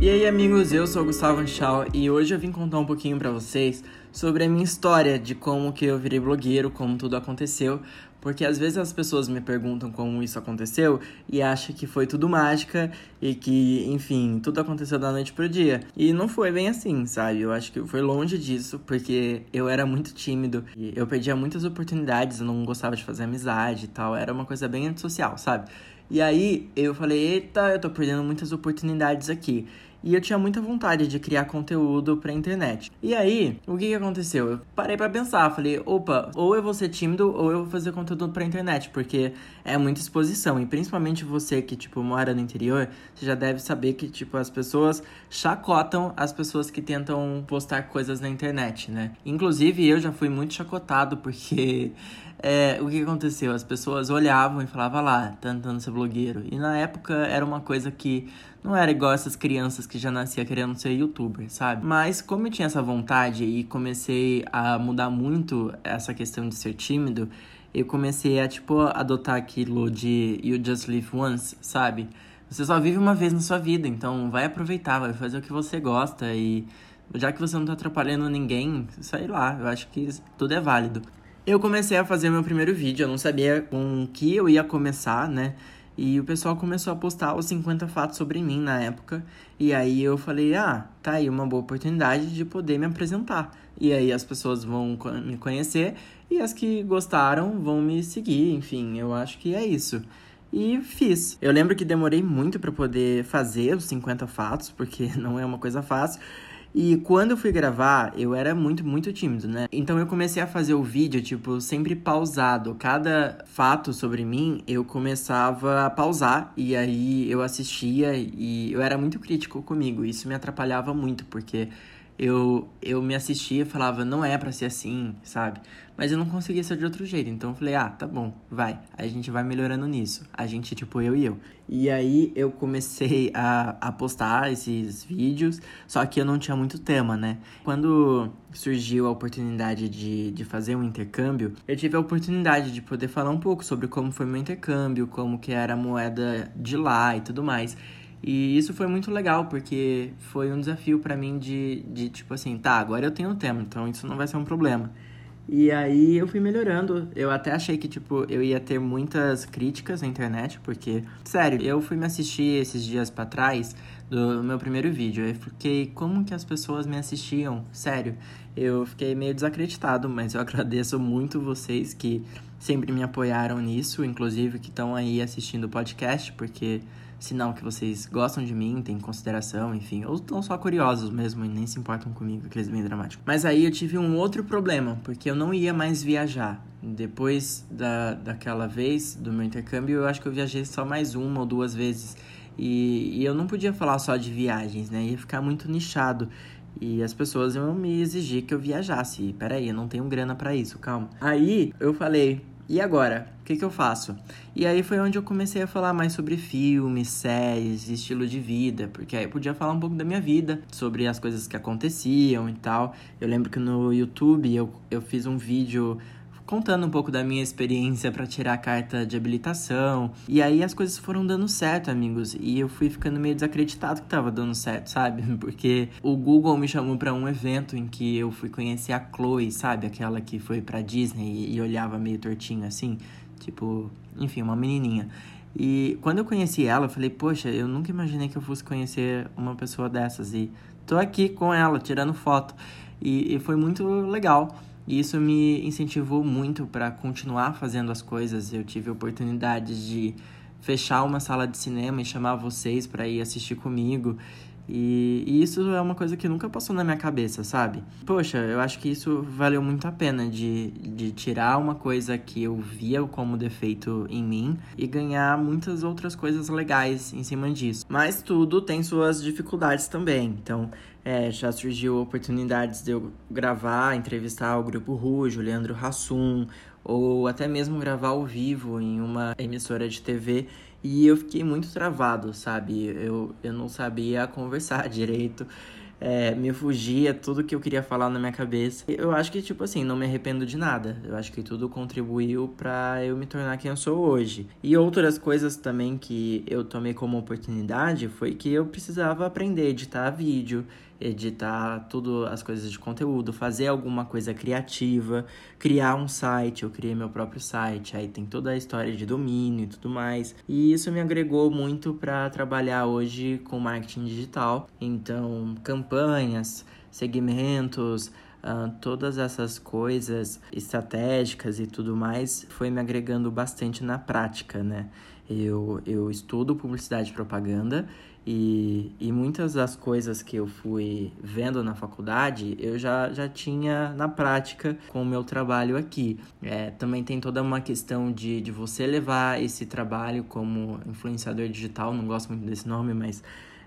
E aí, amigos, eu sou o Gustavo Anchal e hoje eu vim contar um pouquinho para vocês sobre a minha história de como que eu virei blogueiro, como tudo aconteceu, porque às vezes as pessoas me perguntam como isso aconteceu e acham que foi tudo mágica e que, enfim, tudo aconteceu da noite pro dia. E não foi bem assim, sabe? Eu acho que foi longe disso, porque eu era muito tímido e eu perdia muitas oportunidades, eu não gostava de fazer amizade e tal, era uma coisa bem antissocial, sabe? E aí eu falei, eita, eu tô perdendo muitas oportunidades aqui e eu tinha muita vontade de criar conteúdo pra internet. E aí, o que que aconteceu? Eu parei para pensar, falei, opa, ou eu vou ser tímido ou eu vou fazer conteúdo pra internet, porque é muita exposição, e principalmente você que, tipo, mora no interior, você já deve saber que, tipo, as pessoas chacotam as pessoas que tentam postar coisas na internet, né? Inclusive, eu já fui muito chacotado, porque é, o que aconteceu? As pessoas olhavam e falavam lá, tentando ser blogueiro. E na época era uma coisa que não era igual essas crianças que já nascia querendo ser youtuber, sabe? Mas como eu tinha essa vontade e comecei a mudar muito essa questão de ser tímido, eu comecei a, tipo, adotar aquilo de you just live once, sabe? Você só vive uma vez na sua vida, então vai aproveitar, vai fazer o que você gosta e já que você não tá atrapalhando ninguém, sei lá, eu acho que tudo é válido. Eu comecei a fazer meu primeiro vídeo, eu não sabia com que eu ia começar, né? E o pessoal começou a postar os 50 fatos sobre mim na época. E aí eu falei, ah, tá aí uma boa oportunidade de poder me apresentar. E aí as pessoas vão me conhecer e as que gostaram vão me seguir. Enfim, eu acho que é isso. E fiz. Eu lembro que demorei muito para poder fazer os 50 fatos, porque não é uma coisa fácil. E quando eu fui gravar, eu era muito, muito tímido, né? Então eu comecei a fazer o vídeo, tipo, sempre pausado. Cada fato sobre mim, eu começava a pausar e aí eu assistia e eu era muito crítico comigo. Isso me atrapalhava muito, porque eu, eu me assistia e falava, não é para ser assim, sabe? Mas eu não conseguia ser de outro jeito. Então eu falei, ah, tá bom, vai. A gente vai melhorando nisso. A gente, tipo, eu e eu. E aí eu comecei a, a postar esses vídeos, só que eu não tinha muito tema, né? Quando surgiu a oportunidade de, de fazer um intercâmbio, eu tive a oportunidade de poder falar um pouco sobre como foi meu intercâmbio, como que era a moeda de lá e tudo mais. E isso foi muito legal, porque foi um desafio para mim de, de, tipo assim, tá, agora eu tenho o tema, então isso não vai ser um problema. E aí eu fui melhorando. Eu até achei que, tipo, eu ia ter muitas críticas na internet, porque, sério, eu fui me assistir esses dias para trás do meu primeiro vídeo. Eu fiquei, como que as pessoas me assistiam? Sério, eu fiquei meio desacreditado, mas eu agradeço muito vocês que sempre me apoiaram nisso, inclusive que estão aí assistindo o podcast, porque sinal que vocês gostam de mim, têm consideração, enfim, ou estão só curiosos mesmo e nem se importam comigo, aqueles bem dramáticos. Mas aí eu tive um outro problema, porque eu não ia mais viajar. Depois da, daquela vez do meu intercâmbio, eu acho que eu viajei só mais uma ou duas vezes. E, e eu não podia falar só de viagens, né? Ia ficar muito nichado. E as pessoas iam me exigir que eu viajasse. E peraí, eu não tenho grana para isso, calma. Aí eu falei, e agora? O que, que eu faço? E aí foi onde eu comecei a falar mais sobre filmes, séries, estilo de vida, porque aí eu podia falar um pouco da minha vida, sobre as coisas que aconteciam e tal. Eu lembro que no YouTube eu, eu fiz um vídeo contando um pouco da minha experiência para tirar a carta de habilitação. E aí as coisas foram dando certo, amigos. E eu fui ficando meio desacreditado que tava dando certo, sabe? Porque o Google me chamou para um evento em que eu fui conhecer a Chloe, sabe? Aquela que foi pra Disney e olhava meio tortinho assim. Tipo, enfim, uma menininha. E quando eu conheci ela, eu falei, poxa, eu nunca imaginei que eu fosse conhecer uma pessoa dessas. E tô aqui com ela, tirando foto. E, e foi muito legal. E isso me incentivou muito para continuar fazendo as coisas. Eu tive oportunidades de fechar uma sala de cinema e chamar vocês para ir assistir comigo. E, e, isso é uma coisa que nunca passou na minha cabeça, sabe? Poxa, eu acho que isso valeu muito a pena de, de tirar uma coisa que eu via como defeito em mim e ganhar muitas outras coisas legais em cima disso. Mas tudo tem suas dificuldades também. Então, é, já surgiu oportunidades de eu gravar, entrevistar o Grupo Rujo, Leandro Hassum, ou até mesmo gravar ao vivo em uma emissora de TV e eu fiquei muito travado, sabe? Eu, eu não sabia conversar direito. é, me fugia tudo que eu queria falar na minha cabeça. Eu acho que, tipo assim, não me arrependo de nada. Eu acho que tudo contribuiu para eu me tornar quem eu sou hoje. E outras coisas também que eu tomei como oportunidade foi que eu precisava aprender a editar vídeo, editar tudo as coisas de conteúdo, fazer alguma coisa criativa, criar um site, eu criei meu próprio site, aí tem toda a história de domínio e tudo mais. E isso me agregou muito para trabalhar hoje com marketing digital. Então, campanhas, segmentos, Uh, todas essas coisas estratégicas e tudo mais foi me agregando bastante na prática, né? Eu, eu estudo publicidade e propaganda e, e muitas das coisas que eu fui vendo na faculdade eu já, já tinha na prática com o meu trabalho aqui. É, também tem toda uma questão de, de você levar esse trabalho como influenciador digital, não gosto muito desse nome, mas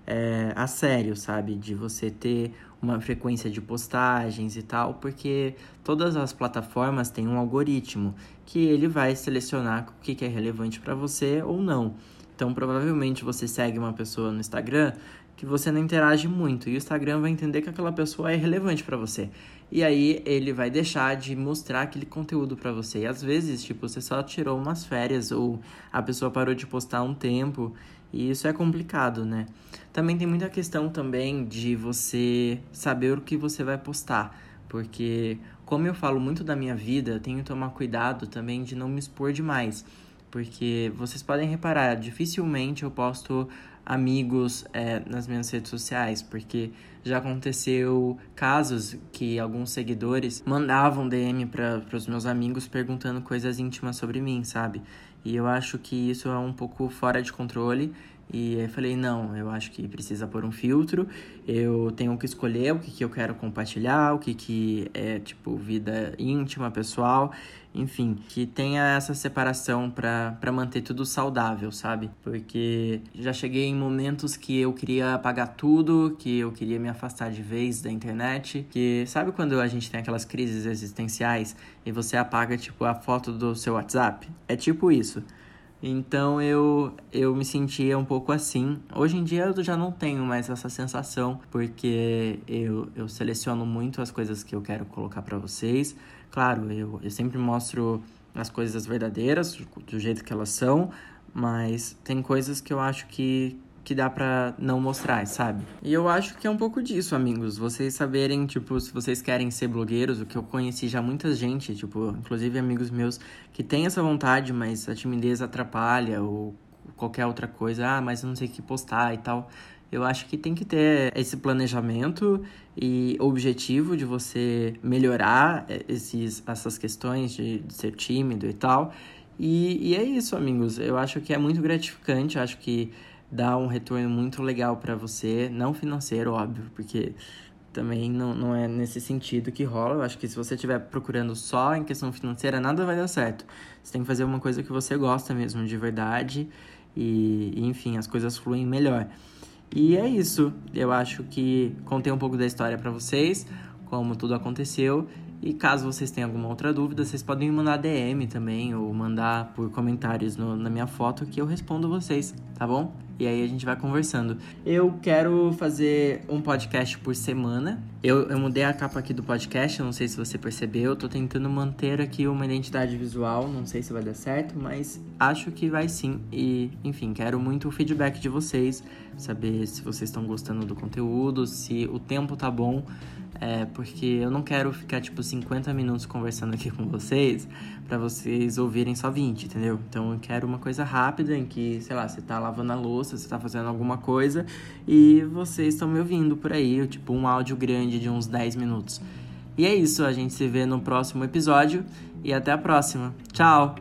é, a sério, sabe? De você ter uma frequência de postagens e tal, porque todas as plataformas têm um algoritmo que ele vai selecionar o que é relevante para você ou não. Então, provavelmente você segue uma pessoa no Instagram que você não interage muito e o Instagram vai entender que aquela pessoa é relevante para você. E aí ele vai deixar de mostrar aquele conteúdo para você. E às vezes, tipo, você só tirou umas férias ou a pessoa parou de postar um tempo e isso é complicado, né? Também tem muita questão também de você saber o que você vai postar, porque como eu falo muito da minha vida, tenho que tomar cuidado também de não me expor demais. Porque vocês podem reparar, dificilmente eu posto amigos é, nas minhas redes sociais, porque já aconteceu casos que alguns seguidores mandavam DM para os meus amigos perguntando coisas íntimas sobre mim, sabe? E eu acho que isso é um pouco fora de controle e aí falei, não, eu acho que precisa pôr um filtro, eu tenho que escolher o que, que eu quero compartilhar, o que, que é, tipo, vida íntima, pessoal, enfim, que tenha essa separação para manter tudo saudável, sabe? Porque já cheguei em momentos que eu queria apagar tudo, que eu queria me afastar de vez da internet, que sabe quando a gente tem aquelas crises existenciais e você apaga, tipo, a foto do seu WhatsApp? É tipo isso. Então eu, eu me sentia um pouco assim. Hoje em dia eu já não tenho mais essa sensação, porque eu, eu seleciono muito as coisas que eu quero colocar para vocês. Claro, eu, eu sempre mostro as coisas verdadeiras, do jeito que elas são, mas tem coisas que eu acho que, que dá pra não mostrar, sabe? E eu acho que é um pouco disso, amigos. Vocês saberem, tipo, se vocês querem ser blogueiros, o que eu conheci já muita gente, tipo, inclusive amigos meus que têm essa vontade, mas a timidez atrapalha ou qualquer outra coisa, ah, mas eu não sei o que postar e tal. Eu acho que tem que ter esse planejamento e objetivo de você melhorar esses, essas questões de, de ser tímido e tal. E, e é isso, amigos. Eu acho que é muito gratificante, acho que dá um retorno muito legal para você, não financeiro, óbvio, porque também não, não é nesse sentido que rola. Eu acho que se você estiver procurando só em questão financeira, nada vai dar certo. Você tem que fazer uma coisa que você gosta mesmo, de verdade, e, e enfim, as coisas fluem melhor. E é isso. Eu acho que contei um pouco da história para vocês, como tudo aconteceu. E caso vocês tenham alguma outra dúvida, vocês podem me mandar DM também, ou mandar por comentários no, na minha foto que eu respondo vocês, tá bom? E aí a gente vai conversando. Eu quero fazer um podcast por semana. Eu, eu mudei a capa aqui do podcast, não sei se você percebeu. Eu tô tentando manter aqui uma identidade visual, não sei se vai dar certo, mas acho que vai sim. E, enfim, quero muito o feedback de vocês, saber se vocês estão gostando do conteúdo, se o tempo tá bom. É, porque eu não quero ficar tipo 50 minutos conversando aqui com vocês para vocês ouvirem só 20, entendeu? Então eu quero uma coisa rápida em que, sei lá, você tá lavando a louça, você tá fazendo alguma coisa e vocês estão me ouvindo por aí, tipo um áudio grande de uns 10 minutos. E é isso, a gente se vê no próximo episódio e até a próxima. Tchau!